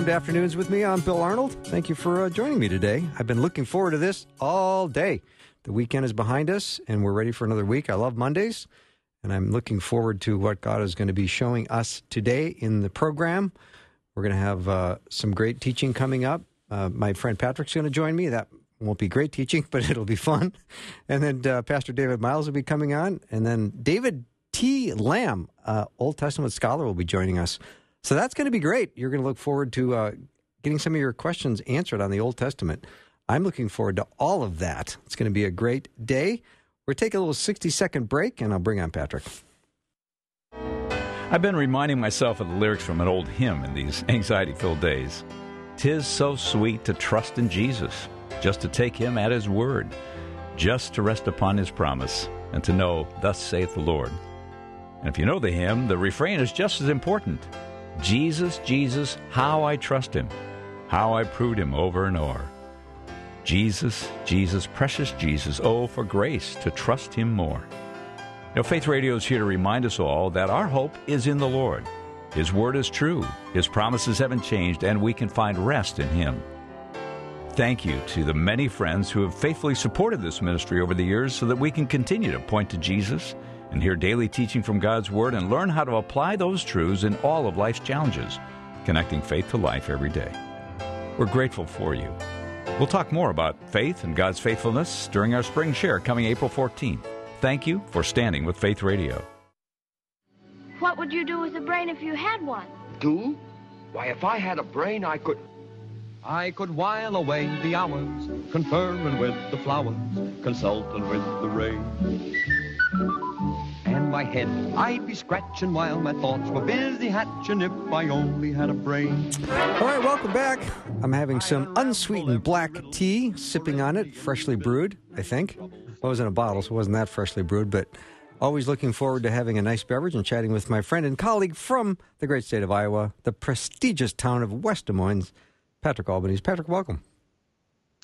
Welcome to Afternoons with me. I'm Bill Arnold. Thank you for uh, joining me today. I've been looking forward to this all day. The weekend is behind us, and we're ready for another week. I love Mondays, and I'm looking forward to what God is going to be showing us today in the program. We're going to have uh, some great teaching coming up. Uh, my friend Patrick's going to join me. That won't be great teaching, but it'll be fun. And then uh, Pastor David Myles will be coming on, and then David T. Lamb, uh, Old Testament scholar, will be joining us. So that's going to be great. You're going to look forward to uh, getting some of your questions answered on the Old Testament. I'm looking forward to all of that. It's going to be a great day. We're taking a little 60 second break, and I'll bring on Patrick. I've been reminding myself of the lyrics from an old hymn in these anxiety filled days. Tis so sweet to trust in Jesus, just to take him at his word, just to rest upon his promise, and to know, Thus saith the Lord. And if you know the hymn, the refrain is just as important. Jesus, Jesus, how I trust him, how I proved him over and o'er. Jesus, Jesus, precious Jesus, oh, for grace to trust him more. Now, Faith Radio is here to remind us all that our hope is in the Lord. His word is true, His promises haven't changed, and we can find rest in Him. Thank you to the many friends who have faithfully supported this ministry over the years so that we can continue to point to Jesus and hear daily teaching from God's Word and learn how to apply those truths in all of life's challenges, connecting faith to life every day. We're grateful for you. We'll talk more about faith and God's faithfulness during our spring share coming April 14th. Thank you for standing with Faith Radio. What would you do with a brain if you had one? Do? Why, if I had a brain, I could. I could while away the hours, conferring with the flowers, consulting with the rain. My head I'd be scratching while my thoughts were busy hatching if I only had a brain. All right, welcome back. I'm having some unsweetened black tea, sipping on it, freshly brewed, I think. It was in a bottle, so it wasn't that freshly brewed, but always looking forward to having a nice beverage and chatting with my friend and colleague from the great state of Iowa, the prestigious town of West Des Moines, Patrick Albanese. Patrick, welcome.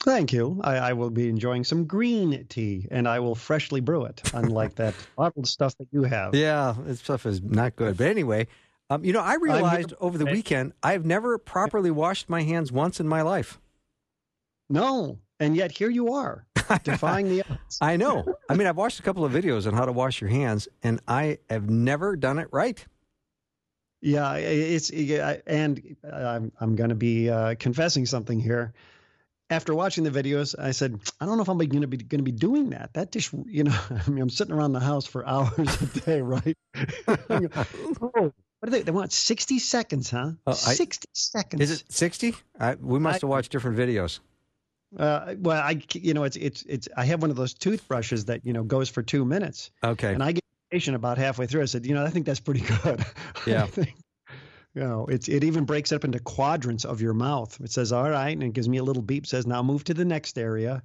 Thank you. I, I, will be enjoying some green tea, and I will freshly brew it, unlike that bottled stuff that you have. Yeah, that stuff is not good. But anyway, um, you know, I realized over the weekend I've never properly washed my hands once in my life. No, and yet here you are, defying the odds. I know. I mean, I've watched a couple of videos on how to wash your hands, and I have never done it right. Yeah, it's and I'm I'm going to be uh, confessing something here after watching the videos, I said, I don't know if I'm going to be going to be doing that. That dish, you know, I mean, I'm sitting around the house for hours a day, right? oh, what do they? They want 60 seconds, huh? Uh, 60 I, seconds. Is it 60? I, we must I, have watched different videos. Uh, well, I, you know, it's it's it's. I have one of those toothbrushes that you know goes for two minutes. Okay. And I get patient about halfway through. I said, you know, I think that's pretty good. Yeah. You know, it's it even breaks it up into quadrants of your mouth. It says, "All right," and it gives me a little beep. Says, "Now move to the next area."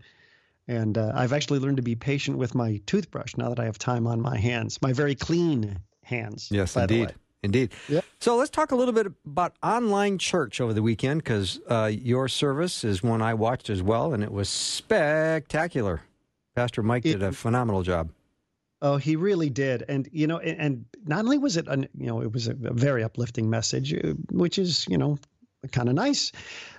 And uh, I've actually learned to be patient with my toothbrush now that I have time on my hands, my very clean hands. Yes, indeed, indeed. Yeah. So let's talk a little bit about online church over the weekend because uh, your service is one I watched as well, and it was spectacular. Pastor Mike it, did a phenomenal job. Oh, he really did, and you know, and not only was it, an, you know, it was a, very uplifting message, uh, which is, you know, kind of nice.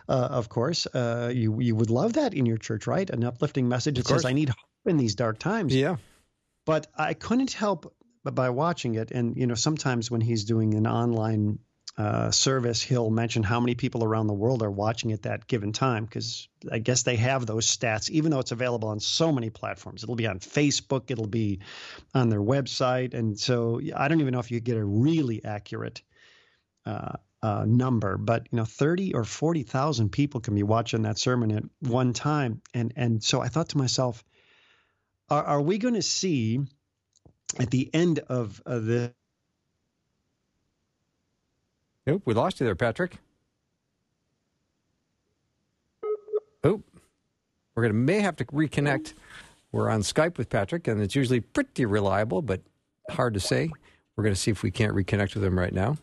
Uh, of course, uh, you you would love that in your church, right? An uplifting message that says, "I need hope in these dark times." Yeah. But I couldn't help but by watching it, and you know, sometimes when he's doing an online uh, service, he'll mention how many people around the world are watching at that given time because I guess they have those stats, even though it's available on so many platforms. It'll be on Facebook, it'll be on their website. And so I don't even know if you get a really accurate uh, uh, number, but you know, 30 or 40,000 people can be watching that sermon at one time. And, and so I thought to myself, are, are we going to see at the end of, the Nope, we lost you there, Patrick. Oh, we're gonna may have to reconnect. We're on Skype with Patrick, and it's usually pretty reliable, but hard to say. We're gonna see if we can't reconnect with him right now,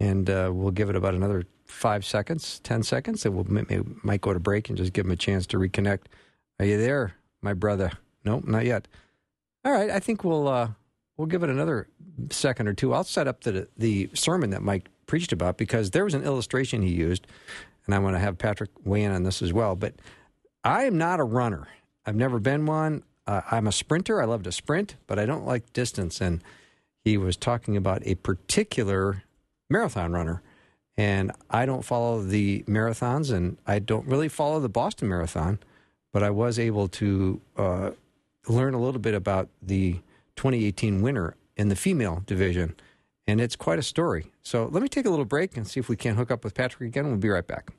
and uh, we'll give it about another five seconds, ten seconds, and we we'll, might go to break and just give him a chance to reconnect. Are you there, my brother? Nope, not yet. All right, I think we'll uh, we'll give it another second or two. I'll set up the the sermon that Mike preached about because there was an illustration he used, and I want to have Patrick weigh in on this as well. But I am not a runner. I've never been one. Uh, I'm a sprinter. I love to sprint, but I don't like distance. And he was talking about a particular marathon runner. And I don't follow the marathons, and I don't really follow the Boston Marathon, but I was able to uh, learn a little bit about the 2018 winner in the female division. And it's quite a story. So let me take a little break and see if we can't hook up with Patrick again. We'll be right back.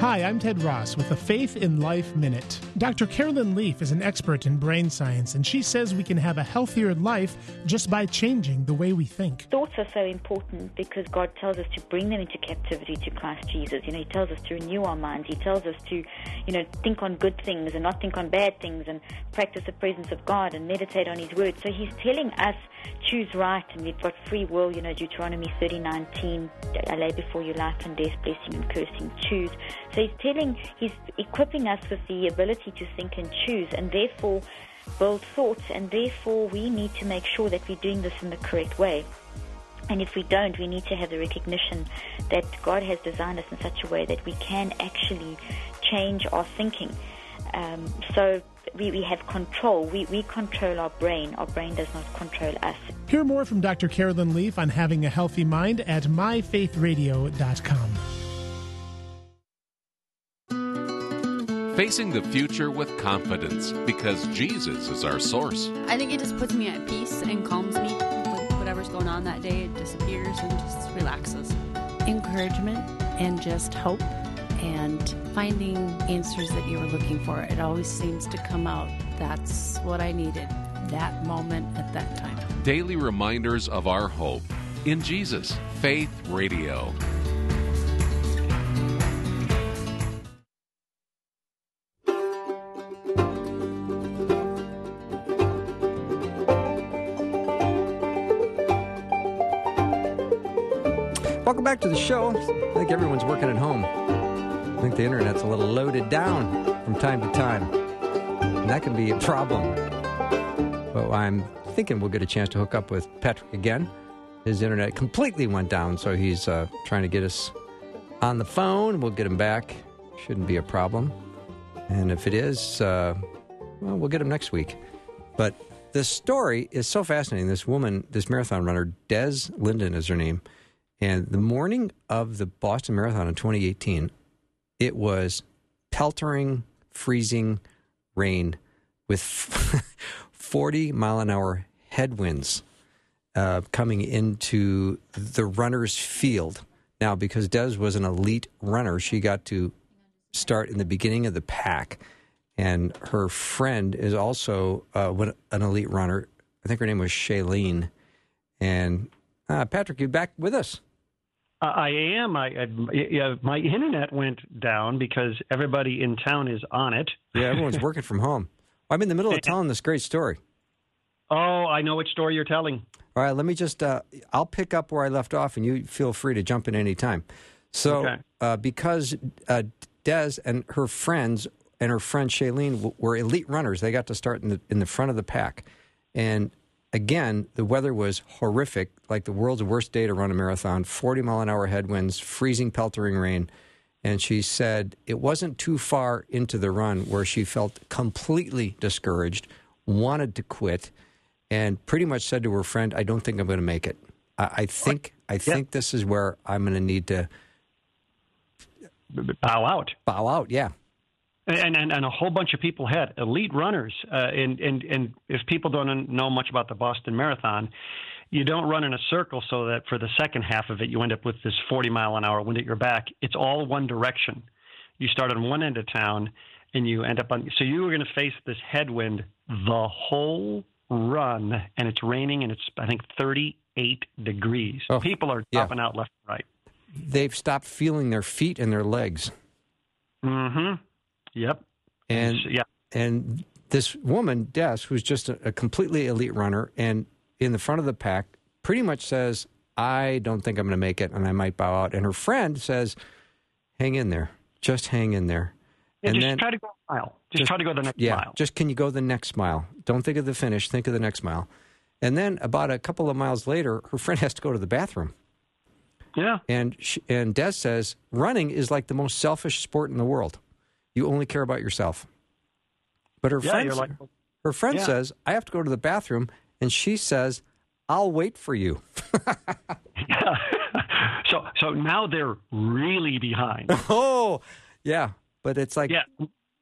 Hi, I'm Ted Ross with the Faith in Life Minute. Dr. Caroline Leaf is an expert in brain science, and she says we can have a healthier life just by changing the way we think. Thoughts are so important because God tells us to bring them into captivity to Christ Jesus. You know, He tells us to renew our minds. He tells us to, you know, think on good things and not think on bad things and practice the presence of God and meditate on His Word. So He's telling us choose right, and we've got free will. You know, Deuteronomy 30:19, I lay before you life and death, blessing and cursing. Choose. So he's telling, he's equipping us with the ability to think and choose, and therefore build thoughts, and therefore we need to make sure that we're doing this in the correct way. And if we don't, we need to have the recognition that God has designed us in such a way that we can actually change our thinking. Um, so we, we have control. We, we control our brain. Our brain does not control us. Hear more from Dr. Caroline Leaf on having a healthy mind at myfaithradio.com. Facing the future with confidence because Jesus is our source. I think it just puts me at peace and calms me. Whatever's going on that day, it disappears and just relaxes. Encouragement and just hope and finding answers that you were looking for. It always seems to come out. That's what I needed that moment at that time. Daily reminders of our hope in Jesus. Faith Radio. Welcome back to the show. I think everyone's working at home. I think the internet's a little loaded down from time to time. And that can be a problem. But I'm thinking we'll get a chance to hook up with Patrick again. His internet completely went down, so he's uh, trying to get us on the phone. We'll get him back. Shouldn't be a problem. And if it is, uh, well, we'll get him next week. But the story is so fascinating. This woman, this marathon runner, Des Linden is her name. And the morning of the Boston Marathon in 2018, it was peltering, freezing rain with 40 mile an hour headwinds uh, coming into the runner's field. Now, because Des was an elite runner, she got to start in the beginning of the pack. And her friend is also uh, an elite runner. I think her name was Shalane. And uh, Patrick, you back with us? I am. I, I yeah, my internet went down because everybody in town is on it. Yeah, everyone's working from home. I'm in the middle of telling this great story. Oh, I know which story you're telling. All right, let me just. Uh, I'll pick up where I left off, and you feel free to jump in any time. So, okay. uh, because uh, Des and her friends and her friend Shalane were elite runners, they got to start in the in the front of the pack, and again, the weather was horrific, like the world's worst day to run a marathon 40 mile an hour headwinds, freezing, peltering rain. And she said it wasn't too far into the run where she felt completely discouraged, wanted to quit, and pretty much said to her friend, I don't think I'm going to make it. I, I think I think this is where I'm going to need to bow out. Bow out, yeah and, and, and a whole bunch of people had elite runners. Uh, and, and, and if people don't know much about the Boston Marathon, you don't run in a circle so that for the second half of it, you end up with this 40 mile an hour wind at your back. It's all one direction. You start on one end of town and you end up on. So you are going to face this headwind the whole run, and it's raining and it's, I think, 38 degrees. Oh, People are dropping yeah. out left and right. They've stopped feeling their feet and their legs. Mm-hmm. Yep. And yeah. And this woman, Des, who's just a, a completely elite runner and in the front of the pack, pretty much says, I don't think I'm going to make it and I might bow out. And her friend says, hang in there. Just hang in there. Yeah, and just then try to go a mile. Just, try to go the next yeah, mile. just can you go the next mile? Don't think of the finish. Think of the next mile. And then about a couple of miles later, her friend has to go to the bathroom. Yeah. And she, and Des says running is like the most selfish sport in the world. You only care about yourself. But her Yeah, friend, like- her friend Yeah. says, "I have to go to the bathroom," and she says, "I'll wait for you." So so now they're really behind. oh, yeah. But it's like, yeah,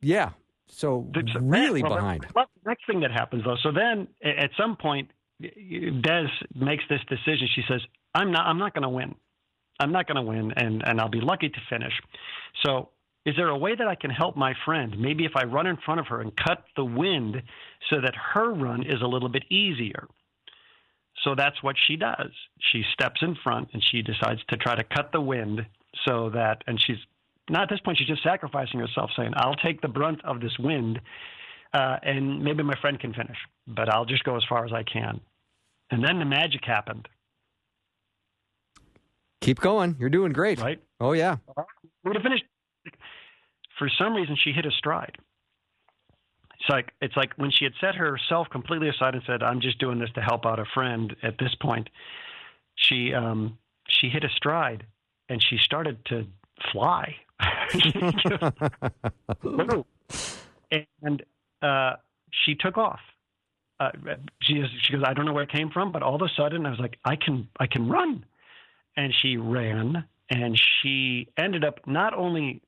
yeah. So really Well, behind. well, next thing that happens though, so then at some point, Des makes this decision. She says, "I'm not. I'm not going to win. I'm not going to win, and and I'll be lucky to finish." So, is there a way that I can help my friend? Maybe if I run in front of her and cut the wind, so that her run is a little bit easier. So that's what she does. She steps in front and she decides to try to cut the wind so that, and she's not at this point, she's just sacrificing herself, saying, I'll take the brunt of this wind uh, and maybe my friend can finish, but I'll just go as far as I can. And then the magic happened. Keep going. You're doing great. Right. Oh yeah. We would have finished. For some reason, she hit a stride. It's like it's like when she had set herself completely aside and said, "I'm just doing this to help out a friend." At this point, she um, she hit a stride and she started to fly. and uh, she took off. Uh, she is, she goes, I don't know where it came from, but all of a sudden I was like, I can I can run, and she ran, and she ended up not only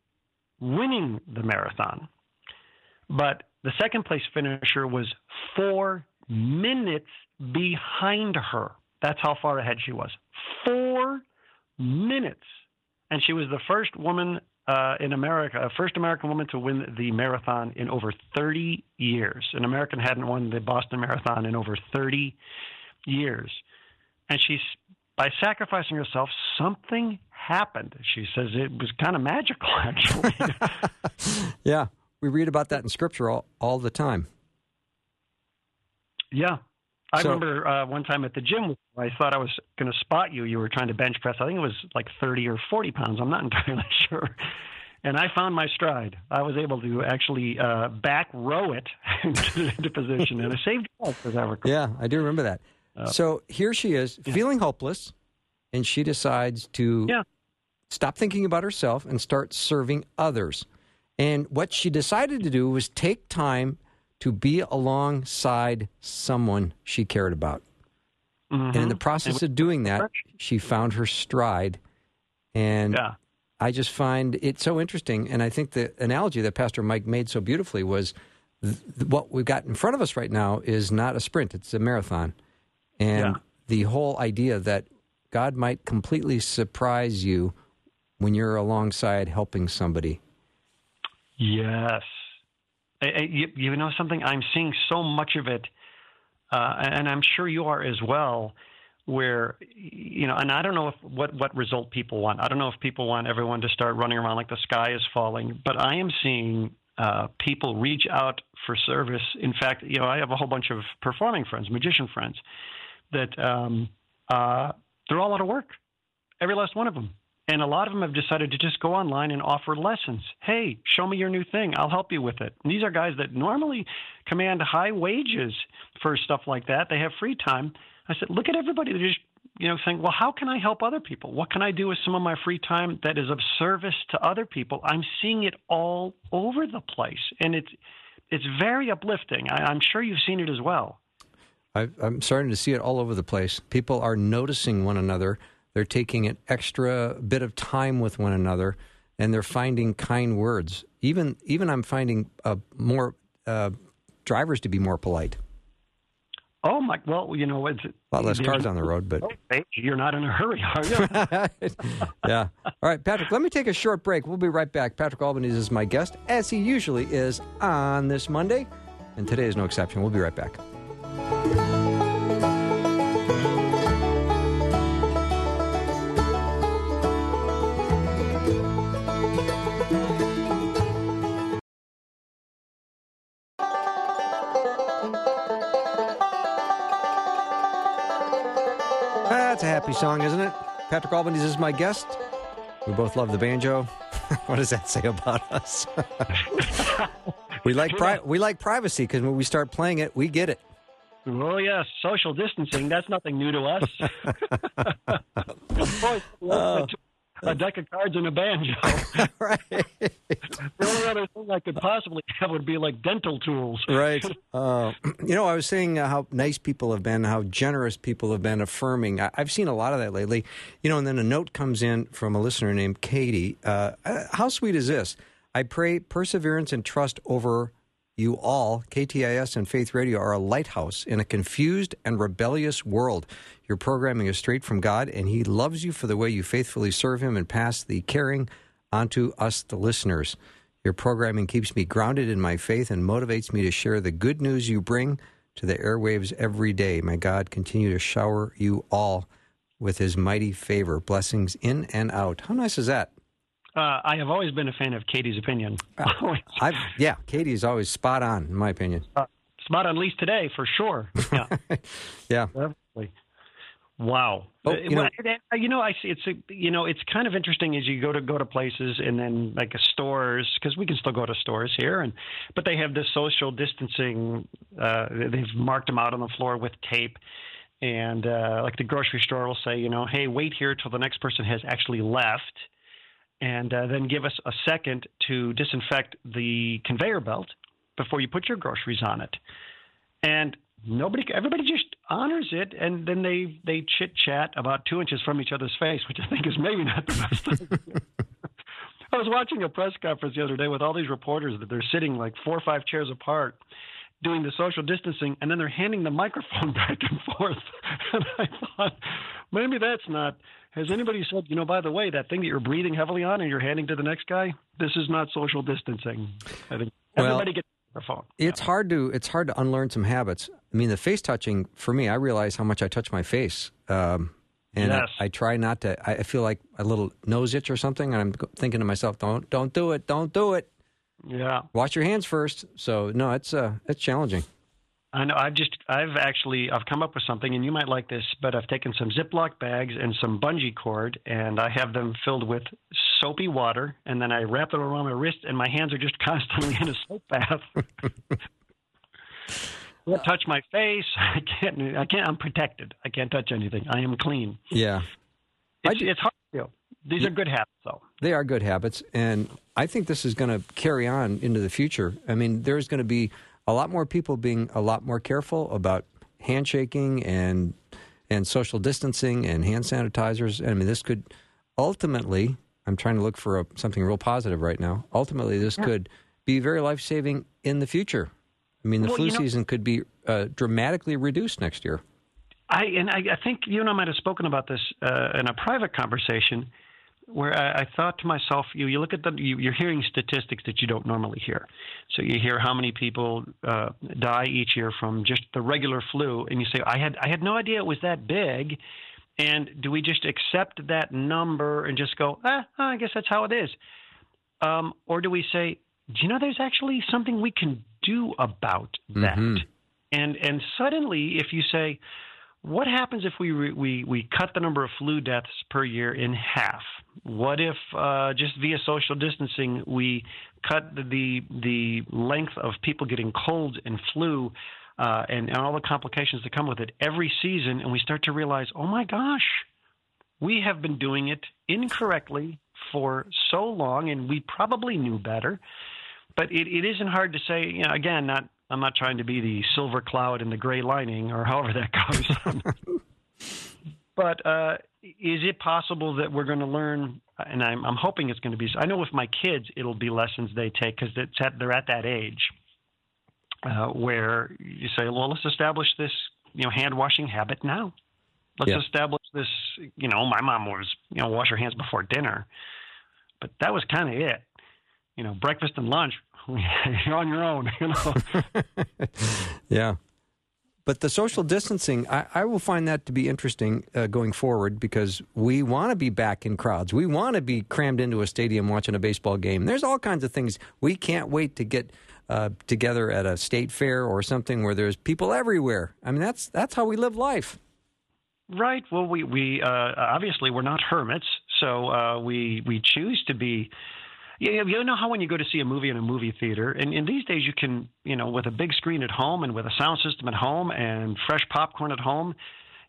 winning the marathon, but the second place finisher was four minutes behind her. That's how far ahead she was. Four minutes. And she was the first woman uh, in America, uh, first American woman to win the marathon in over 30 years. An American hadn't won the Boston Marathon in over 30 years. And she's, by sacrificing herself, something happened. She says it was kind of magical, actually. Yeah. We read about that in scripture all, all the time. Yeah. I So- remember uh, one time at the gym, I thought I was going to spot you. You were trying to bench press. I think it was like 30 or 40 pounds. I'm not entirely sure. And I found my stride. I was able to actually uh, back row it into, position, and I saved life as I recall. Yeah, I do remember that. Uh, so here she is, feeling hopeless, and she decides to stop thinking about herself and start serving others. And what she decided to do was take time to be alongside someone she cared about. And in the process of doing that, she found her stride. And I just find it so interesting. And I think the analogy that Pastor Mike made so beautifully was th- what we've got in front of us right now is not a sprint, it's a marathon. And the whole idea that God might completely surprise you when you're alongside helping somebody. Yes. I- I- you, you know something? I'm seeing so much of it, uh, and I'm sure you are as well. Where you know, and I don't know if what what result people want. I don't know if people want everyone to start running around like the sky is falling, but I am seeing uh, people reach out for service. In fact, you know, I have a whole bunch of performing friends, magician friends, that um, uh, they're all out of work, every last one of them. And a lot of them have decided to just go online and offer lessons. Hey, show me your new thing. I'll help you with it. And these are guys that normally command high wages for stuff like that. They have free time. I said, look at everybody that just, you know, saying, well, how can I help other people? What can I do with some of my free time that is of service to other people? I'm seeing it all over the place, and it's it's very uplifting. I, I'm sure you've seen it as well. I, I'm starting to see it all over the place. People are noticing one another. They're taking an extra bit of time with one another, and they're finding kind words. Even even I'm finding uh, more uh, drivers to be more polite. Oh my! Well, you know, it's A lot less cars on the road, but Hey, You're not in a hurry, are you? yeah. All right, Patrick, let me take a short break. We'll be right back. Patrick Albanese is my guest, as he usually is on this Monday, and today is no exception. We'll be right back. Happy song, isn't it? Patrick Albanese is my guest. We both love the banjo. what does that say about us? we like pri- we like privacy because when we start playing it, we get it. Well, yes, social distancing, that's nothing new to us. Boy, Oh. A deck of cards and a banjo. right. The only other thing I could possibly have would be like dental tools. Right. Uh, you know, I was saying uh, how nice people have been, how generous people have been, affirming. I- I've seen a lot of that lately. You know, and then a note comes in from a listener named Katie. Uh, uh, how sweet is this? I pray perseverance and trust over you all. KTIS and Faith Radio are a lighthouse in a confused and rebellious world. Your programming is straight from God, and He loves you for the way you faithfully serve Him and pass the caring onto us, the listeners. Your programming keeps me grounded in my faith and motivates me to share the good news you bring to the airwaves every day. May God continue to shower you all with His mighty favor. Blessings in and out. How nice is that? Uh, I have always been a fan of Katie's opinion. I've, yeah, Katie's always spot on, in my opinion. Uh, spot on, at least today, for sure. Yeah. Yeah. Definitely. Wow. Oh, Uh, you know- uh, you know, I see. It's a, you know, it's kind of interesting as you go to go to places and then like stores because we can still go to stores here, and but they have this social distancing. Uh, they've marked them out on the floor with tape, and uh, like the grocery store will say, you know, hey, wait here till the next person has actually left, and uh, then give us a second to disinfect the conveyor belt before you put your groceries on it. And nobody, everybody just honors it, and then they they chit chat about two inches from each other's face, which I think is maybe not the best thing. I was watching a press conference the other day with all these reporters that they're sitting like four or five chairs apart doing the social distancing and then they're handing the microphone back and forth and i thought maybe that's not has anybody said you know by the way that thing that you're breathing heavily on and you're handing to the next guy this is not social distancing i think Well- everybody gets their phone. It's hard to it's hard to unlearn some habits. I mean, the face touching for me, I realize how much I touch my face, um, and Yes. I, I try not to. I I feel like a little nose itch or something, and I'm thinking to myself, "Don't don't do it, don't do it. yeah Wash your hands first. So no, it's uh it's challenging. I know. I've just, I've actually, I've come up with something, and you might like this, but I've taken some Ziploc bags and some bungee cord, and I have them filled with soapy water, and then I wrap it around my wrist, and my hands are just constantly in a soap bath. I can't touch my face. I can't. I can't. I'm protected. I can't touch anything. I am clean. Yeah, It's, it's hard to do. These are good habits, though. they are good habits, and I think this is going to carry on into the future. I mean, there's going to be a lot more people being a lot more careful about handshaking and and social distancing and hand sanitizers. I mean, this could ultimately. I'm trying to look for a, something real positive right now. Ultimately, this could be very life saving in the future. I mean, the Well, flu you know- season could be uh, dramatically reduced next year. I and I, I think you and I might have spoken about this uh, in a private conversation, where I, I thought to myself, you you look at the you, you're hearing statistics that you don't normally hear. So you hear how many people uh, die each year from just the regular flu, and you say, I had I had no idea it was that big. And do we just accept that number and just go, ah, I guess that's how it is? Um, or do we say, do you know there's actually something we can do about that? Mhm. And and suddenly, if you say, what happens if we re- we we cut the number of flu deaths per year in half? What if uh, just via social distancing we cut the the length of people getting colds and flu uh, and, and all the complications that come with it every season, and we start to realize, oh my gosh, we have been doing it incorrectly for so long, and we probably knew better. But it, it isn't hard to say. You know, again, not I'm not trying to be the silver cloud in the gray lining, or however that goes. but uh, is it possible that we're going to learn? And I'm, I'm hoping it's going to be. I know with my kids, it'll be lessons they take because at, they're at that age uh, where you say, "Well, let's establish this, you know, hand washing habit now. Let's Yeah. establish this." You know, my mom was, you know, wash your hands before dinner, but that was kind of it. You know, breakfast and lunch, you're on your own. You know. Yeah. But the social distancing, I, I will find that to be interesting uh, going forward because we want to be back in crowds. We want to be crammed into a stadium watching a baseball game. There's all kinds of things. We can't wait to get uh, together at a state fair or something where there's people everywhere. I mean, that's that's how we live life. Right. Well, we we uh, obviously we're not hermits, so uh, we we choose to be. You, you know how when you go to see a movie in a movie theater, and, and these days you can, you know, with a big screen at home and with a sound system at home and fresh popcorn at home,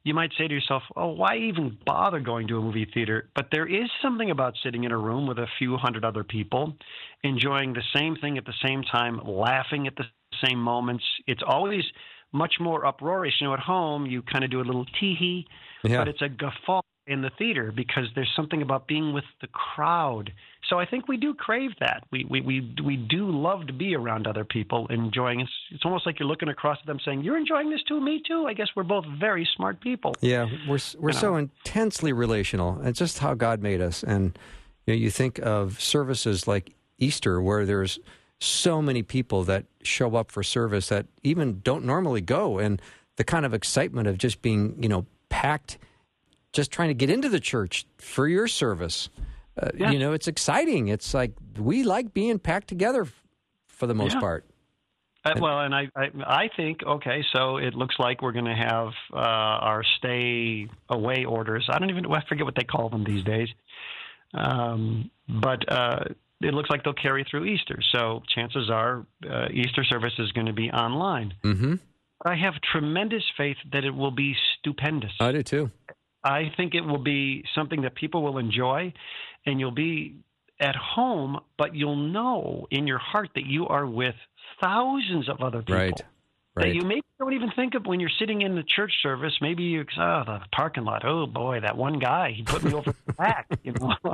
you might say to yourself, "Oh, why even bother going to a movie theater?" But there is something about sitting in a room with a few hundred other people, enjoying the same thing at the same time, laughing at the same moments. It's always much more uproarious. You know, at home you kind of do a little tee hee, Yeah. but it's a guffaw in the theater because there's something about being with the crowd. So I think we do crave that. We we we we do love to be around other people, enjoying. It's it's almost like you're looking across at them, saying, "You're enjoying this too, me too." I guess we're both very smart people. Yeah, we're we're You know. so intensely relational. It's just how God made us. And you know, you think of services like Easter, where there's so many people that show up for service that even don't normally go, and the kind of excitement of just being, you know, packed, just trying to get into the church for your service. Uh, Yeah. You know, it's exciting. It's like we like being packed together f- for the most Yeah. part. Uh, well, and I, I I think okay, so it looks like we're going to have uh, our stay away orders. I don't even I forget what they call them these days, um, but uh, it looks like they'll carry through Easter. So chances are uh, Easter service is going to be online. Mm-hmm. I have tremendous faith that it will be stupendous. I do too. I think it will be something that people will enjoy, and you'll be at home, but you'll know in your heart that you are with thousands of other people. Right. That you maybe don't even think of when you're sitting in the church service. Maybe you, oh, the parking lot. Oh boy, that one guy, he put me over the back. You know,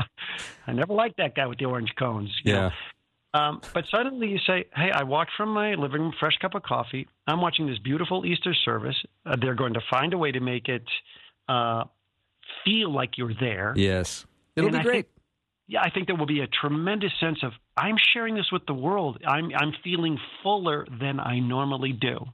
I never liked that guy with the orange cones. you know. Yeah. Um, but suddenly you say, "Hey, I walked from my living room, fresh cup of coffee. I'm watching this beautiful Easter service. Uh, they're going to find a way to make it uh, feel like you're there. Yes. It'll And be I great. think- yeah, I think there will be a tremendous sense of I'm sharing this with the world. I'm I'm feeling fuller than I normally do.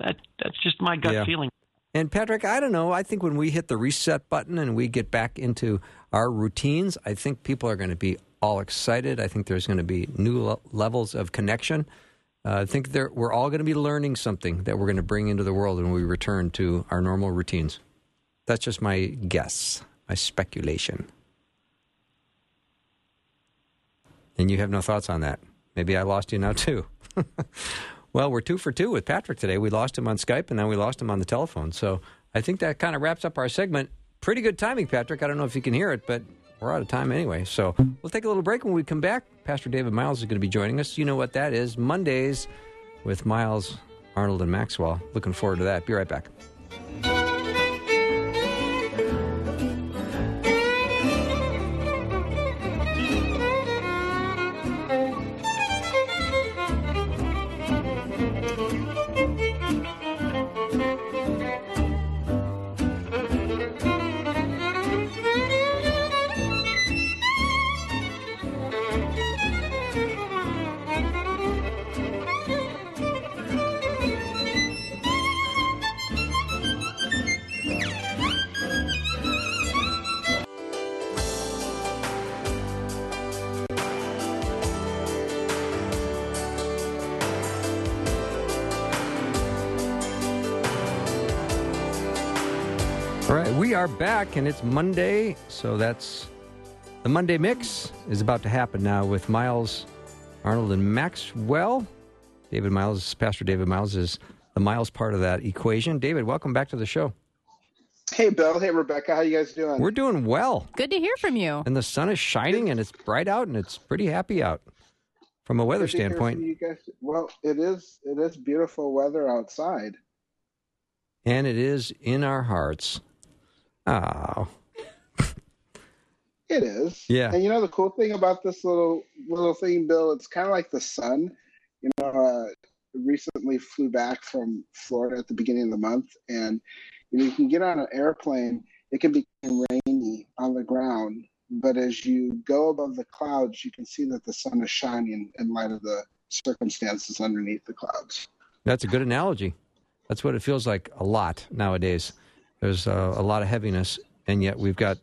That that's just my gut Yeah. feeling. And Patrick, I don't know. I think when we hit the reset button and we get back into our routines, I think people are going to be all excited. I think there's going to be new le- levels of connection. Uh, I think there, we're all going to be learning something that we're going to bring into the world when we return to our normal routines. That's just my guess, my speculation. And you have no thoughts on that. Maybe I lost you now, too. well, we're two for two with Patrick today. We lost him on Skype and then we lost him on the telephone. So I think that kind of wraps up our segment. Pretty good timing, Patrick. I don't know if you can hear it, but we're out of time anyway. So we'll take a little break. When we come back, Pastor David Myles is going to be joining us. You know what that is Mondays with Myles, Arnold, and Maxwell. Looking forward to that. Be right back. Are back, and it's Monday, so that's the Monday mix is about to happen now with Myles, Arnold, and Maxwell. David Myles, Pastor David Myles, is the Myles part of that equation. David, welcome back to the show. Hey, Bill. Hey, Rebecca. How you guys doing? We're doing well, Good to hear from you. and the sun is shining, and it's bright out, and it's pretty happy out from a weather Good to hear from standpoint. You guys. Well, it is. It is beautiful weather outside. And it is in our hearts. Oh, It is. Yeah. And you know the cool thing about this little little thing, Bill, it's kind of like the sun. You know, uh, recently flew back from Florida at the beginning of the month, and you know you can get on an airplane. It can be rainy on the ground, but as you go above the clouds, you can see that the sun is shining in light of the circumstances underneath the clouds. That's a good analogy. That's what it feels like a lot nowadays. There's uh, a lot of heaviness, and yet we've got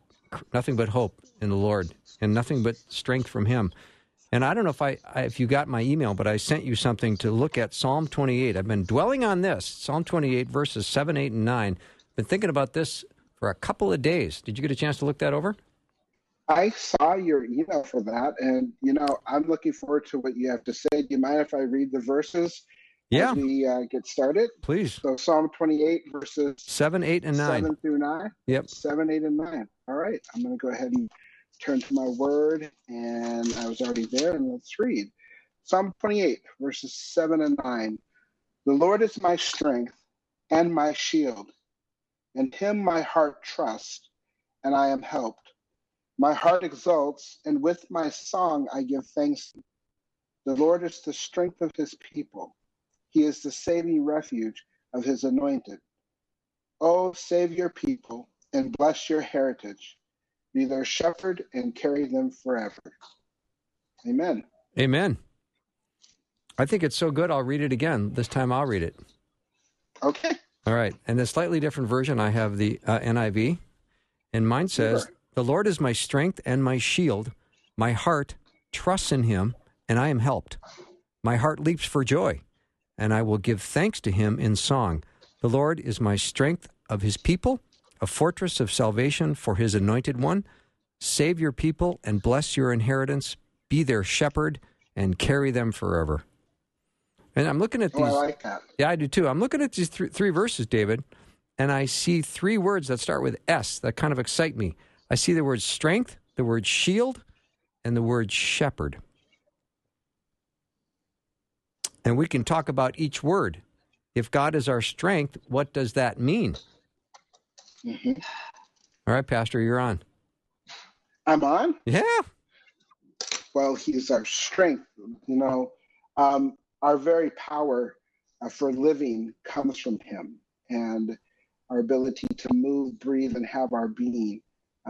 nothing but hope in the Lord and nothing but strength from Him. And I don't know if I, I if you got my email, but I sent you something to look at Psalm 28. I've been dwelling on this Psalm 28 verses seven, eight, and nine. Been thinking about this for a couple of days. Did you get a chance to look that over? I saw your email for that, and you know I'm looking forward to what you have to say. Do you mind if I read the verses? Yeah. We uh, get started. Please. So Psalm 28 verses seven, eight, and nine. Seven through nine. Yep. Seven, eight, and nine. All right. I'm going to go ahead and turn to my word, and I was already there, and let's read. Psalm 28 verses seven and nine. The Lord is my strength and my shield. In him my heart trusts, and I am helped. My heart exults, and with my song I give thanks. The Lord is the strength of his people. He is the saving refuge of his anointed. Oh, save your people and bless your heritage. Be their shepherd and carry them forever. Amen. Amen. I think it's so good, I'll read it again. This time I'll read it. Okay. All right. And a slightly different version, I have the uh, NIV. And mine says, Sure. The Lord is my strength and my shield. My heart trusts in him, and I am helped. My heart leaps for joy, and I will give thanks to him in song. The Lord is my strength of his people, a fortress of salvation for his anointed one. Save your people and bless your inheritance. Be their shepherd and carry them forever. And I'm looking at these. Oh. I like that. Yeah, I do too. I'm looking at these th- three verses, David, and I see three words that start with S that kind of excite me. I see the word strength, the word shield, and the word shepherd. And we can talk about each word. If God is our strength, what does that mean? Mhm. All right, Pastor, you're on. I'm on. Yeah. Well, he's our strength. You know, um, our very power uh, for living comes from him, and our ability to move, breathe, and have our being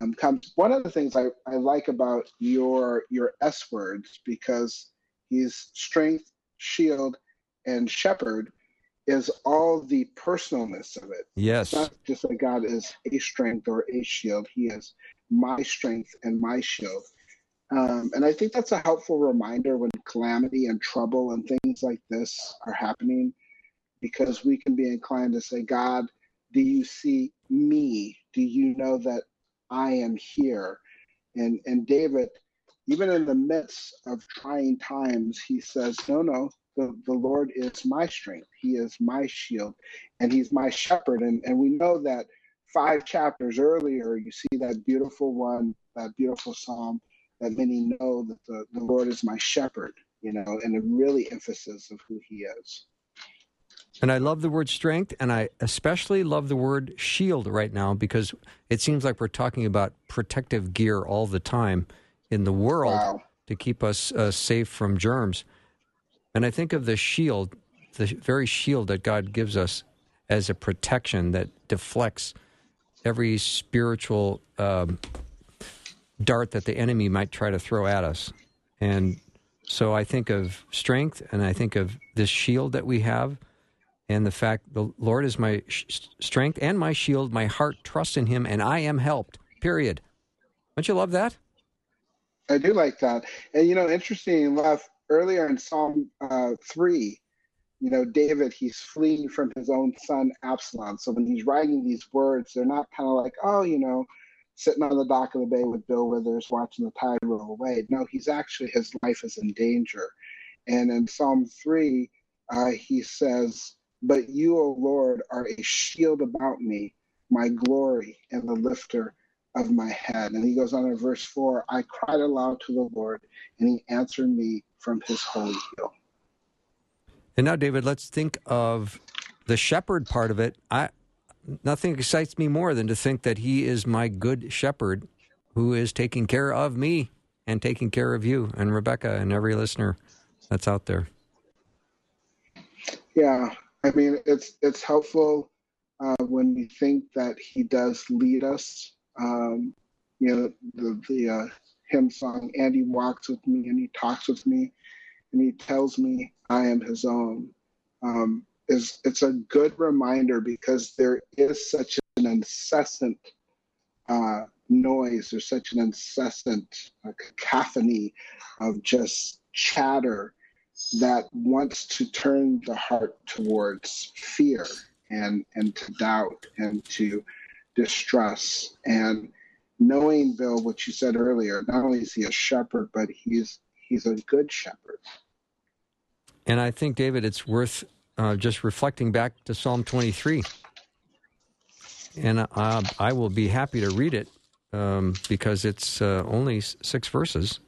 um, comes. One of the things I, I like about your your S words because he's strength, shield, and shepherd is all the personalness of it. Yes. It's not just that God is a strength or a shield. He is my strength and my shield. Um, and I think that's a helpful reminder when calamity and trouble and things like this are happening, because we can be inclined to say, God, do you see me? Do you know that I am here? And and David, even in the midst of trying times, he says, No, no, the, the Lord is my strength. He is my shield, and he's my shepherd. And and we know that five chapters earlier, you see that beautiful one, that beautiful psalm that many know that the, the Lord is my shepherd, you know, and a really emphasis of who he is. And I love the word strength, and I especially love the word shield right now because it seems like we're talking about protective gear all the time in the world Wow. to keep us uh, safe from germs. And I think of the shield, the very shield that God gives us as a protection that deflects every spiritual um, dart that the enemy might try to throw at us. And so I think of strength, and I think of this shield that we have and the fact the Lord is my sh- strength and my shield. My heart trusts in Him, and I am helped. Period. Don't you love that? I do like that. And you know, interesting enough, earlier in Psalm uh, three, you know, David he's fleeing from his own son Absalom. So when he's writing these words, they're not kind of like, oh, you know, sitting on the dock of the bay with Bill Withers watching the tide roll away. No, he's actually his life is in danger. And in Psalm three, uh, he says, "But you, O Lord, are a shield about me, my glory and the lifter of my head. And he goes on in verse 4 I cried aloud to the Lord, and he answered me from his holy hill. And now, David, let's think of the shepherd part of it. I nothing excites me more than to think that He is my good shepherd, who is taking care of me and taking care of you and Rebecca and every listener that's out there. Yeah, I mean, it's, it's helpful uh, when we think that he does lead us. Um, you know, the, the uh, hymn song, and he walks with me and he talks with me and he tells me I am his own. Um, is it's a good reminder because there is such an incessant uh, noise. There's such an incessant uh, cacophony of just chatter that wants to turn the heart towards fear and and to doubt and to distress. And knowing, Bill, what you said earlier, not only is he a shepherd, but he's he's a good shepherd. And I think, David, it's worth uh, just reflecting back to Psalm 23. And uh, I will be happy to read it um, because it's uh, only six verses.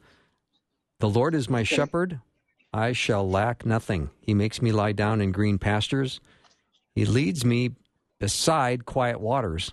The Lord is my shepherd, I shall lack nothing. He makes me lie down in green pastures. He leads me beside quiet waters.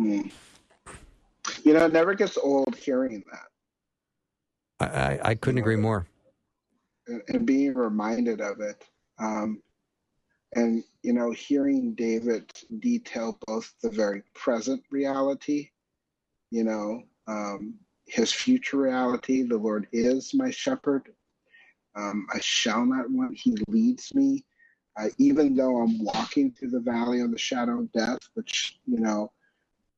Mm. You know, it never gets old hearing that. I, I, I couldn't agree more. And, and, being reminded of it. Um, and, you know, hearing David detail both the very present reality, you know, um, his future reality. The Lord is my shepherd. Um, I shall not want. He leads me. Uh, even though I'm walking through the valley of the shadow of death, which, you know,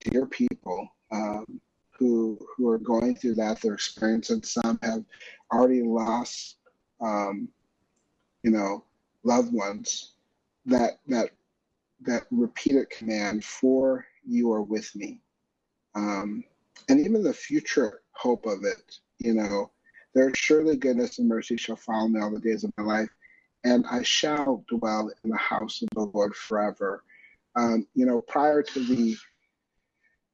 dear people um, who, who are going through that, they're experiencing, some have already lost, um, you know, loved ones, that, that, that repeated command, for you are with me. Um, and even the future hope of it. You know, there surely goodness and mercy shall follow me all the days of my life, and I shall dwell in the house of the Lord forever. Um, you know, prior to the,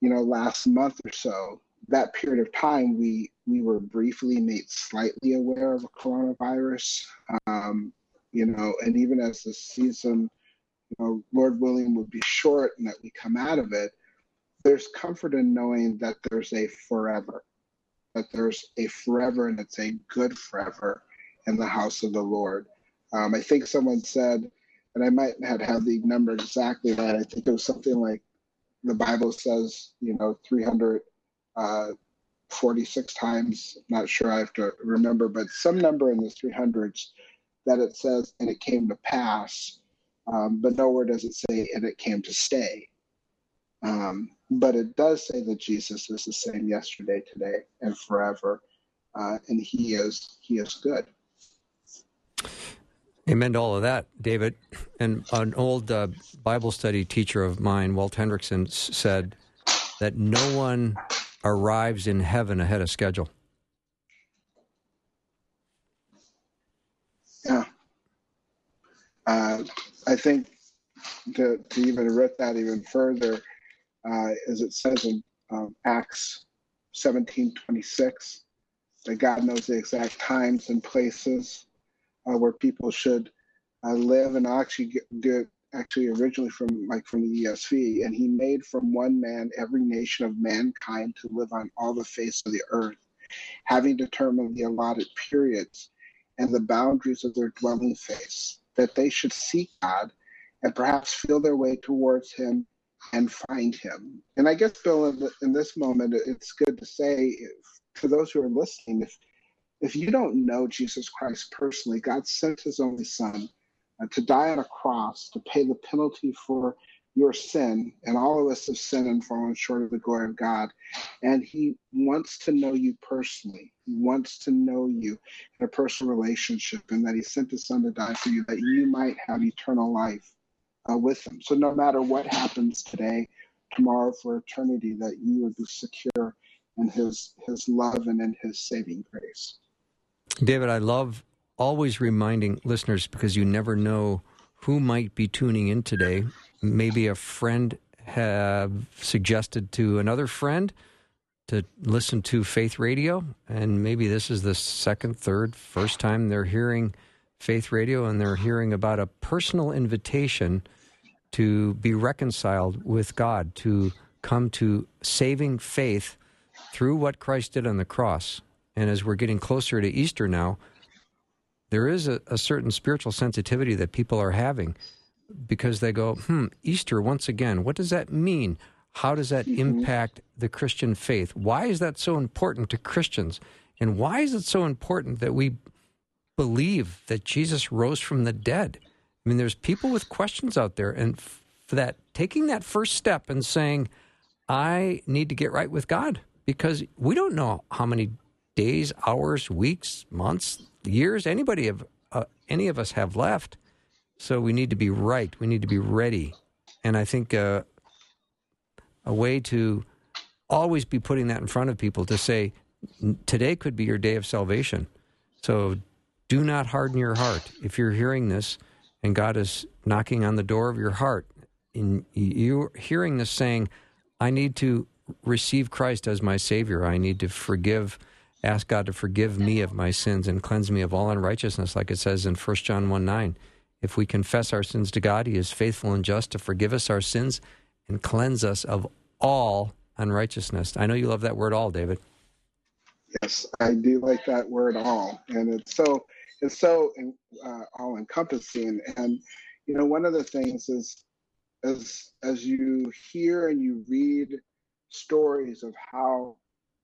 you know, last month or so, that period of time, we we were briefly made slightly aware of a coronavirus. Um, you know, and even as the season, you know, Lord willing, would be short and that we come out of it, there's comfort in knowing that there's a forever that there's a forever and it's a good forever in the house of the Lord. Um, I think someone said, and I might not have the number exactly right. I think it was something like the Bible says, you know, 346 uh, times. Not sure I have to remember, but some number in the 300s that it says, and it came to pass. Um, but nowhere does it say, and it came to stay. Um, but it does say that Jesus is the same yesterday, today, and forever, uh, and He is He is good. Amen to all of that, David. And an old uh, Bible study teacher of mine, Walt Henrichsen, said that no one arrives in heaven ahead of schedule. Yeah. Uh, I think to, to even root that even further, uh, as it says in um, Acts 17:26, that God knows the exact times and places where people should uh, live. And actually get, actually originally from like from the ESV. And He made from one man every nation of mankind to live on all the face of the earth, having determined the allotted periods and the boundaries of their dwelling place, that they should seek God and perhaps feel their way towards Him and find him. And I guess, Bill, in, in this moment, it's good to say if, to those who are listening, if if you don't know Jesus Christ personally, God sent His only Son uh, to die on a cross to pay the penalty for your sin, and all of us have sinned and fallen short of the glory of God. And He wants to know you personally. He wants to know you in a personal relationship, and that He sent His Son to die for you, that you might have eternal life uh, with Him. So no matter what happens today, tomorrow, for eternity, that you would be secure in His His love and in His saving grace. David, I love always reminding listeners because you never know who might be tuning in today. Maybe a friend have suggested to another friend to listen to Faith Radio, and maybe this is the second, third, first time they're hearing Faith Radio, and they're hearing about a personal invitation to be reconciled with God, to come to saving faith through what Christ did on the cross. And as we're getting closer to Easter now, there is a, a certain spiritual sensitivity that people are having. because they go, hmm, Easter once again, what does that mean? How does that Mm-hmm. impact the Christian faith? Why is that so important to Christians? And why is it so important that we believe that Jesus rose from the dead? I mean, there's people with questions out there, and for that, taking that first step and saying, I need to get right with God because we don't know how many days, hours, weeks, months, years anybody have, uh, any of us have left. So we need to be right. We need to be ready. And I think uh, a way to always be putting that in front of people to say, today could be your day of salvation. So do not harden your heart. If you're hearing this and God is knocking on the door of your heart, and you're hearing this saying, I need to receive Christ as my Savior. I need to forgive, ask God to forgive me of my sins and cleanse me of all unrighteousness, like it says in 1 John 1 9. If we confess our sins to God, He is faithful and just to forgive us our sins and cleanse us of all unrighteousness. I know you love that word all, David. Yes, I do like that word all, and it's so it's so uh, all encompassing. And you know, one of the things is as as you hear and you read stories of how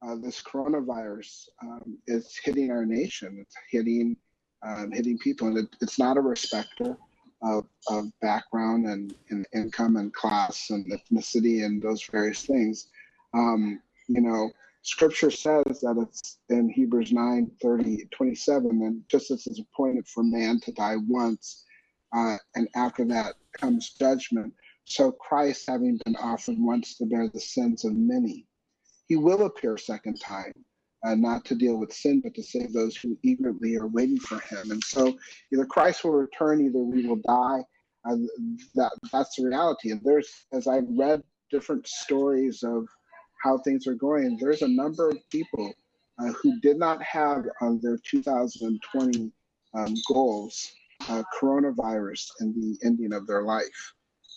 uh, this coronavirus um, is hitting our nation, it's hitting um, hitting people, and it, it's not a respecter of, of background and, and income and class and ethnicity and those various things. Um, you know, Scripture says that it's in Hebrews 9 30, 27, and just as it's appointed for man to die once, uh, and after that comes judgment. So Christ, having been offered once to bear the sins of many, he will appear a second time, uh, not to deal with sin, but to save those who eagerly are waiting for him. And so either Christ will return, either we will die. Uh, that that's the reality. And there's, as I've read different stories of how things are going, there's a number of people uh, who did not have on their 2020 um, goals uh, coronavirus in the ending of their life.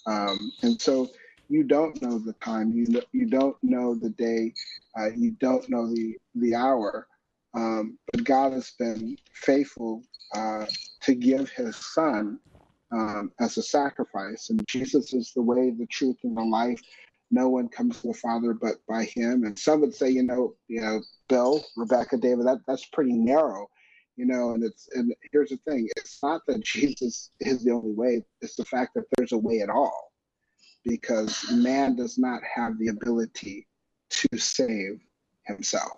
Um, and so you don't know the time, you you don't know the day, uh, you don't know the the hour. Um, but God has been faithful uh, to give His Son um, as a sacrifice, and Jesus is the way, the truth, and the life. No one comes to the Father but by Him. And some would say, you know, you know, Bill, Rebecca, David, that that's pretty narrow you know and it's and here's the thing it's not that jesus is the only way it's the fact that there's a way at all because man does not have the ability to save himself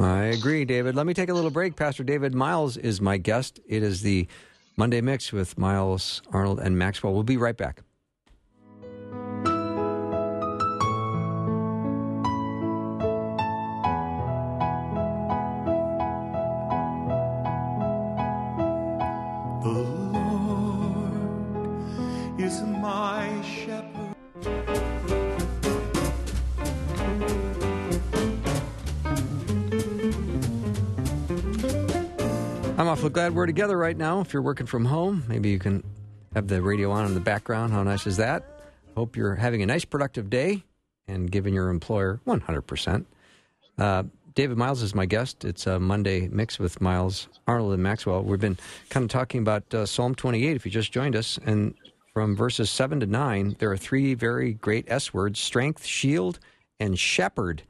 I agree, David. Let me take a little break. Pastor David Myles is my guest. It is the Monday Mix with Myles, Arnold, and Maxwell. We'll be right back. I'm glad we're together right now. If you're working from home, maybe you can have the radio on in the background. How nice is that? Hope you're having a nice, productive day and giving your employer 100%. Uh, David Myles is my guest. It's a Monday mix with Myles, Arnold, and Maxwell. We've been kind of talking about uh, Psalm 28, if you just joined us. And from verses 7 to 9, there are three very great S words strength, shield, and shepherd.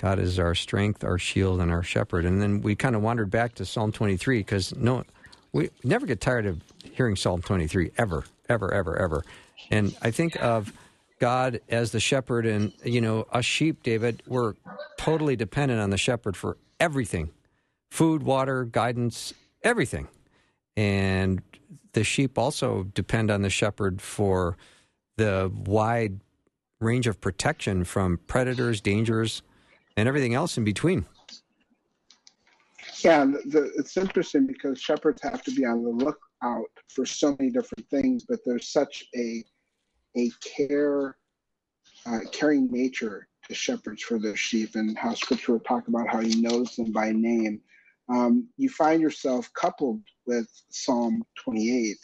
God is our strength, our shield, and our shepherd. And then we kind of wandered back to Psalm 23 because no, we never get tired of hearing Psalm 23 ever, ever, ever, ever. And I think of God as the shepherd, and you know, us sheep, David, we're totally dependent on the shepherd for everything food, water, guidance, everything. And the sheep also depend on the shepherd for the wide range of protection from predators, dangers, and everything else in between. Yeah, the, it's interesting because shepherds have to be on the lookout for so many different things, but there's such a a care, uh, caring nature to shepherds for their sheep, and how Scripture will talk about how He knows them by name. Um, you find yourself coupled with Psalm 28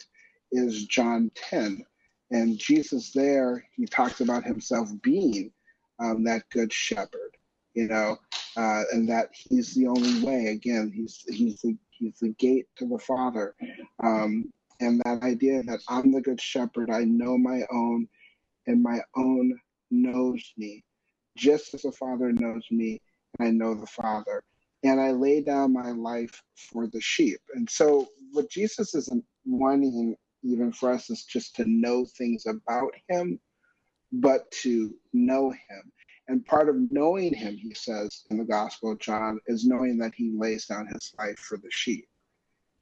is John 10, and Jesus there He talks about Himself being um, that good shepherd you know, uh, and that he's the only way. Again, he's he's the he's the gate to the Father. Um, and that idea that I'm the good shepherd, I know my own, and my own knows me, just as the Father knows me, and I know the Father. And I lay down my life for the sheep. And so, what Jesus isn't wanting even for us is just to know things about him, but to know him. And part of knowing him, he says in the Gospel of John, is knowing that he lays down his life for the sheep.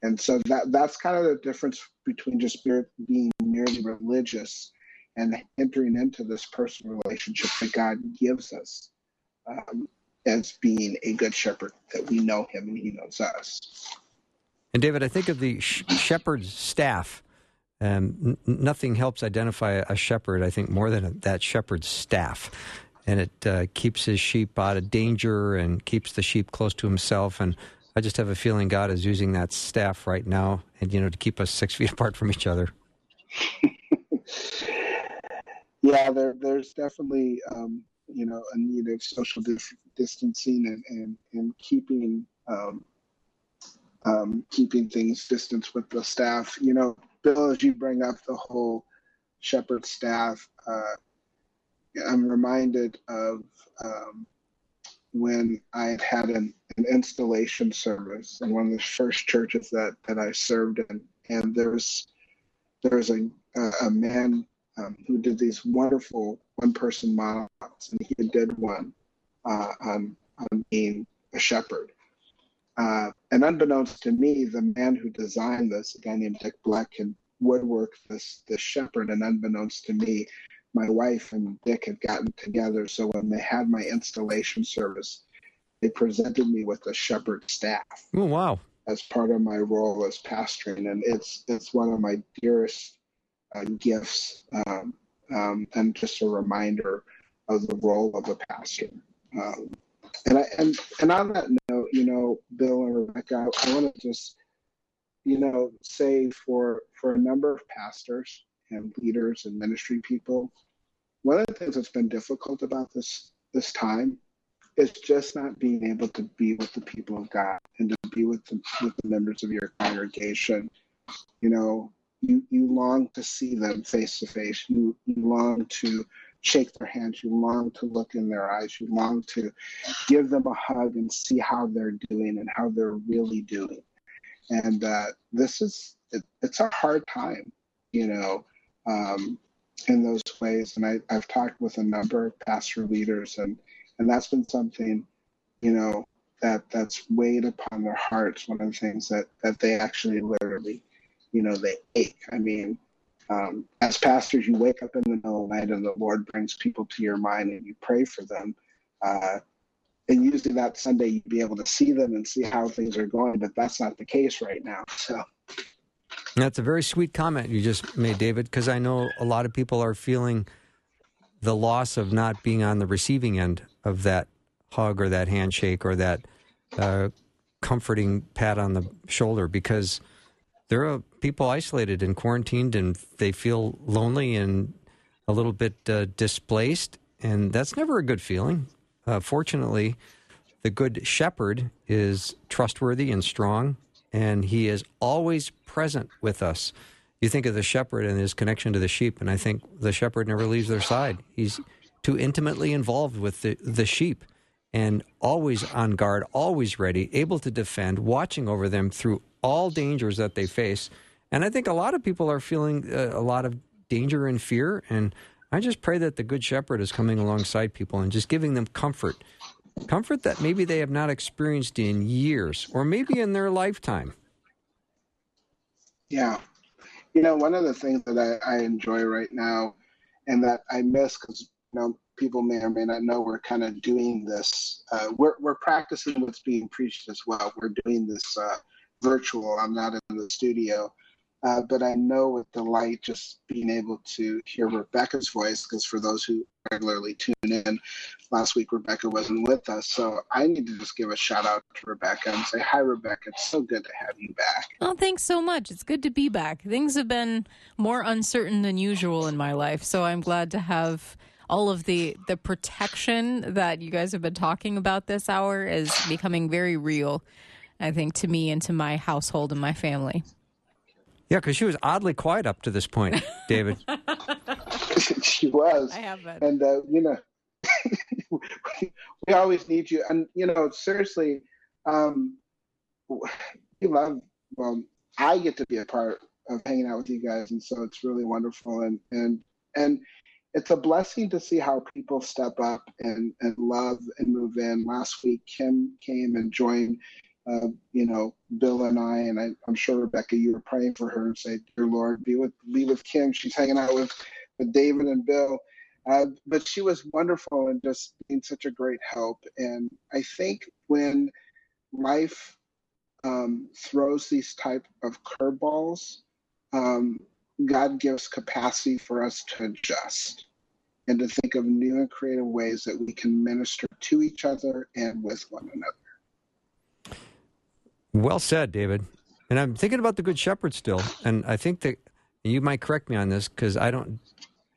And so that that's kind of the difference between just being merely religious and entering into this personal relationship that God gives us um, as being a good shepherd, that we know him and he knows us. And David, I think of the sh- shepherd's staff. Um, n- nothing helps identify a shepherd, I think, more than a, that shepherd's staff. And it uh, keeps his sheep out of danger and keeps the sheep close to himself. And I just have a feeling God is using that staff right now, and you know, to keep us six feet apart from each other. yeah, there, there's definitely um, you know a need of social distancing and and, and keeping um, um, keeping things distance with the staff. You know, Bill, as you bring up the whole shepherd staff, uh, I'm reminded of um, when I had had an, an, installation service in one of the first churches that, that I served in, and there's there's a a, man um, who did these wonderful one person models, and he did one uh, on on being a shepherd. Uh, and unbeknownst to me, the man who designed this, a guy named Dick Black, had woodwork this this shepherd, and unbeknownst to me, my wife and Dick had gotten together. So when they had my installation service, they presented me with a shepherd staff. Oh wow! As part of my role as pastoring, and it's it's one of my dearest uh, gifts, um, um, and just a reminder of the role of a pastor. Um, and I and and on that note, you know, Bill and Rebecca, I, I want to just you know say for for a number of pastors and leaders and ministry people one of the things that's been difficult about this this time is just not being able to be with the people of God and to be with the, with the members of your congregation. You know, you, you long to see them face to face. You, you long to shake their hands. You long to look in their eyes. You long to give them a hug and see how they're doing and how they're really doing. And uh, this is, it, it's a hard time, you know. Um, in those ways. And I, I've talked with a number of pastor leaders, and and that's been something, you know, that that's weighed upon their hearts. One of the things that that they actually literally, you know, they ache. I mean, um, as pastors, you wake up in the middle of the night and the Lord brings people to your mind and you pray for them. Uh, and usually that Sunday you'd be able to see them and see how things are going, but that's not the case right now. So that's a very sweet comment you just made, David, because I know a lot of people are feeling the loss of not being on the receiving end of that hug or that handshake or that uh, comforting pat on the shoulder because there are people isolated and quarantined and they feel lonely and a little bit uh, displaced. And that's never a good feeling. Uh, fortunately, the good shepherd is trustworthy and strong, and he is always present with us. You think of the shepherd and his connection to the sheep, and I think the shepherd never leaves their side. He's too intimately involved with the, the sheep and always on guard, always ready, able to defend, watching over them through all dangers that they face. And I think a lot of people are feeling uh, a lot of danger and fear. And I just pray that the Good Shepherd is coming alongside people and just giving them comfort. Comfort that maybe they have not experienced in years or maybe in their lifetime. Yeah. You know, one of the things that I, I enjoy right now and that I miss because, you know, people may or may not know we're kind of doing this. Uh, we're, we're practicing what's being preached as well. We're doing this uh, virtual. I'm not in the studio. Uh, but I know with delight just being able to hear Rebecca's voice, because for those who regularly tune in, last week Rebecca wasn't with us. So I need to just give a shout out to Rebecca and say, Hi, Rebecca. It's so good to have you back. Oh, thanks so much. It's good to be back. Things have been more uncertain than usual in my life. So I'm glad to have all of the the protection that you guys have been talking about this hour is becoming very real i think to me and to my household and my family Yeah, because she was oddly quiet up to this point, David. she was. I have been. And uh, you know, we always need you. And you know, seriously, um, we love. Well, I get to be a part of hanging out with you guys, and so it's really wonderful. And and and it's a blessing to see how people step up and and love and move in. Last week, Kim came and joined. Uh, you know, Bill and I, and I, I'm sure Rebecca, you were praying for her and say, "Dear Lord, be with be with Kim. She's hanging out with with David and Bill." Uh, but she was wonderful and just being such a great help. And I think when life um, throws these type of curveballs, um, God gives capacity for us to adjust and to think of new and creative ways that we can minister to each other and with one another. Well said, David. And I'm thinking about the Good Shepherd still, and I think that you might correct me on this because I don't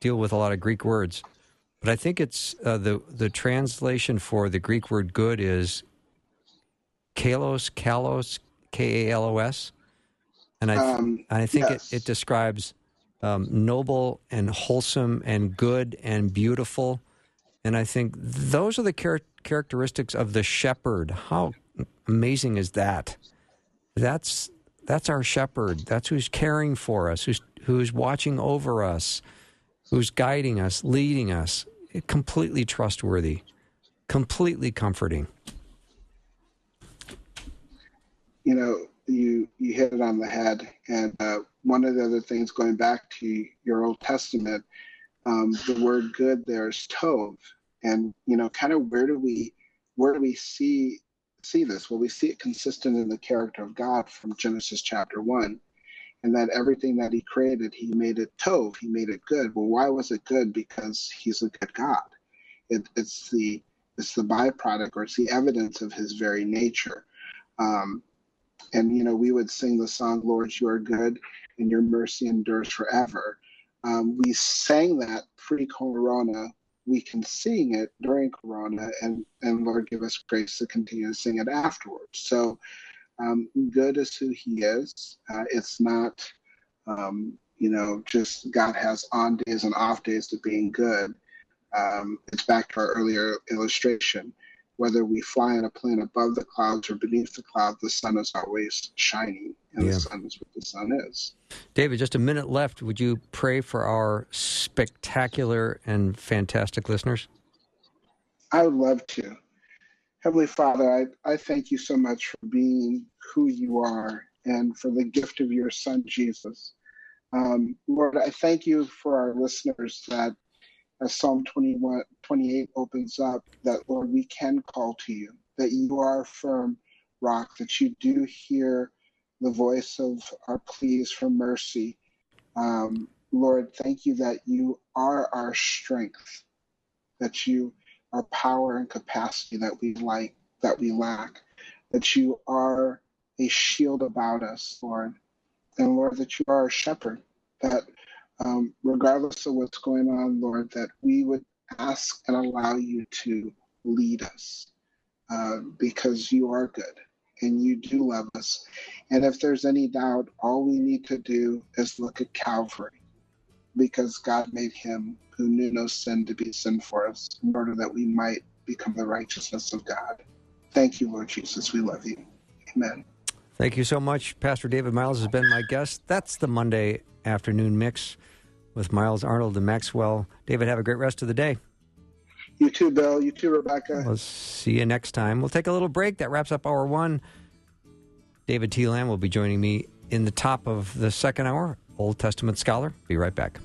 deal with a lot of Greek words, but I think it's uh, the the translation for the Greek word "good" is kalos, kalos, k a l o s, and I Um, I think yes. it, it describes um, noble and wholesome and good and beautiful, and I think those are the char- characteristics of the shepherd. How amazing is that? That's that's our shepherd. That's who's caring for us, who's who's watching over us, who's guiding us, leading us. Completely trustworthy, completely comforting. you know, you you hit it on the head. And uh, one of the other things, going back to your Old Testament, um, the word "good" there is tov, and you know, kind of where do we where do we see see this? Well, we see it consistent in the character of God from Genesis chapter one, and that everything that He created, He made it tov, He made it good. Well, why was it good? Because He's a good God. It, it's the it's the byproduct or it's the evidence of His very nature. Um, and you know we would sing the song lord you are good and your mercy endures forever um, we sang that pre-corona we can sing it during corona and and lord give us grace to continue to sing it afterwards. So um, good is who he is. Uh, it's not um, you know just god has on days and off days to being good. Um, it's back to our earlier illustration whether we fly in a plane above the clouds or beneath the clouds, the sun is always shining, and Yeah. the sun is what the sun is. David, just a minute left. Would you pray for our spectacular and fantastic listeners? I would love to. Heavenly Father, I, I thank you so much for being who you are and for the gift of your Son, Jesus. Um, Lord, I thank you for our listeners that as Psalm 21, 28 opens up, that, Lord, we can call to you, that you are a firm rock, that you do hear the voice of our pleas for mercy. Um, Lord, thank you that you are our strength, that you are power and capacity that we like, that we lack, that you are a shield about us, Lord, and Lord, that you are a shepherd, that um, regardless of what's going on, Lord, that we would ask and allow you to lead us uh, because you are good and you do love us. And if there's any doubt, all we need to do is look at Calvary because God made him who knew no sin to be sin for us in order that we might become the righteousness of God. Thank you, Lord Jesus. We love you. Amen. Thank you so much. Pastor David Myles has been my guest. That's the Monday afternoon mix with Myles Arnold and Maxwell. David, have a great rest of the day. You too, Bill. You too, Rebecca. We'll see you next time. We'll take a little break. That wraps up hour one. David T. Lamb will be joining me in the top of the second hour. Old Testament scholar. Be right back.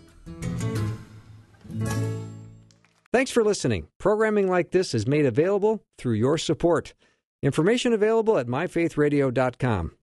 Thanks for listening. Programming like this is made available through your support. Information available at myfaithradio.com.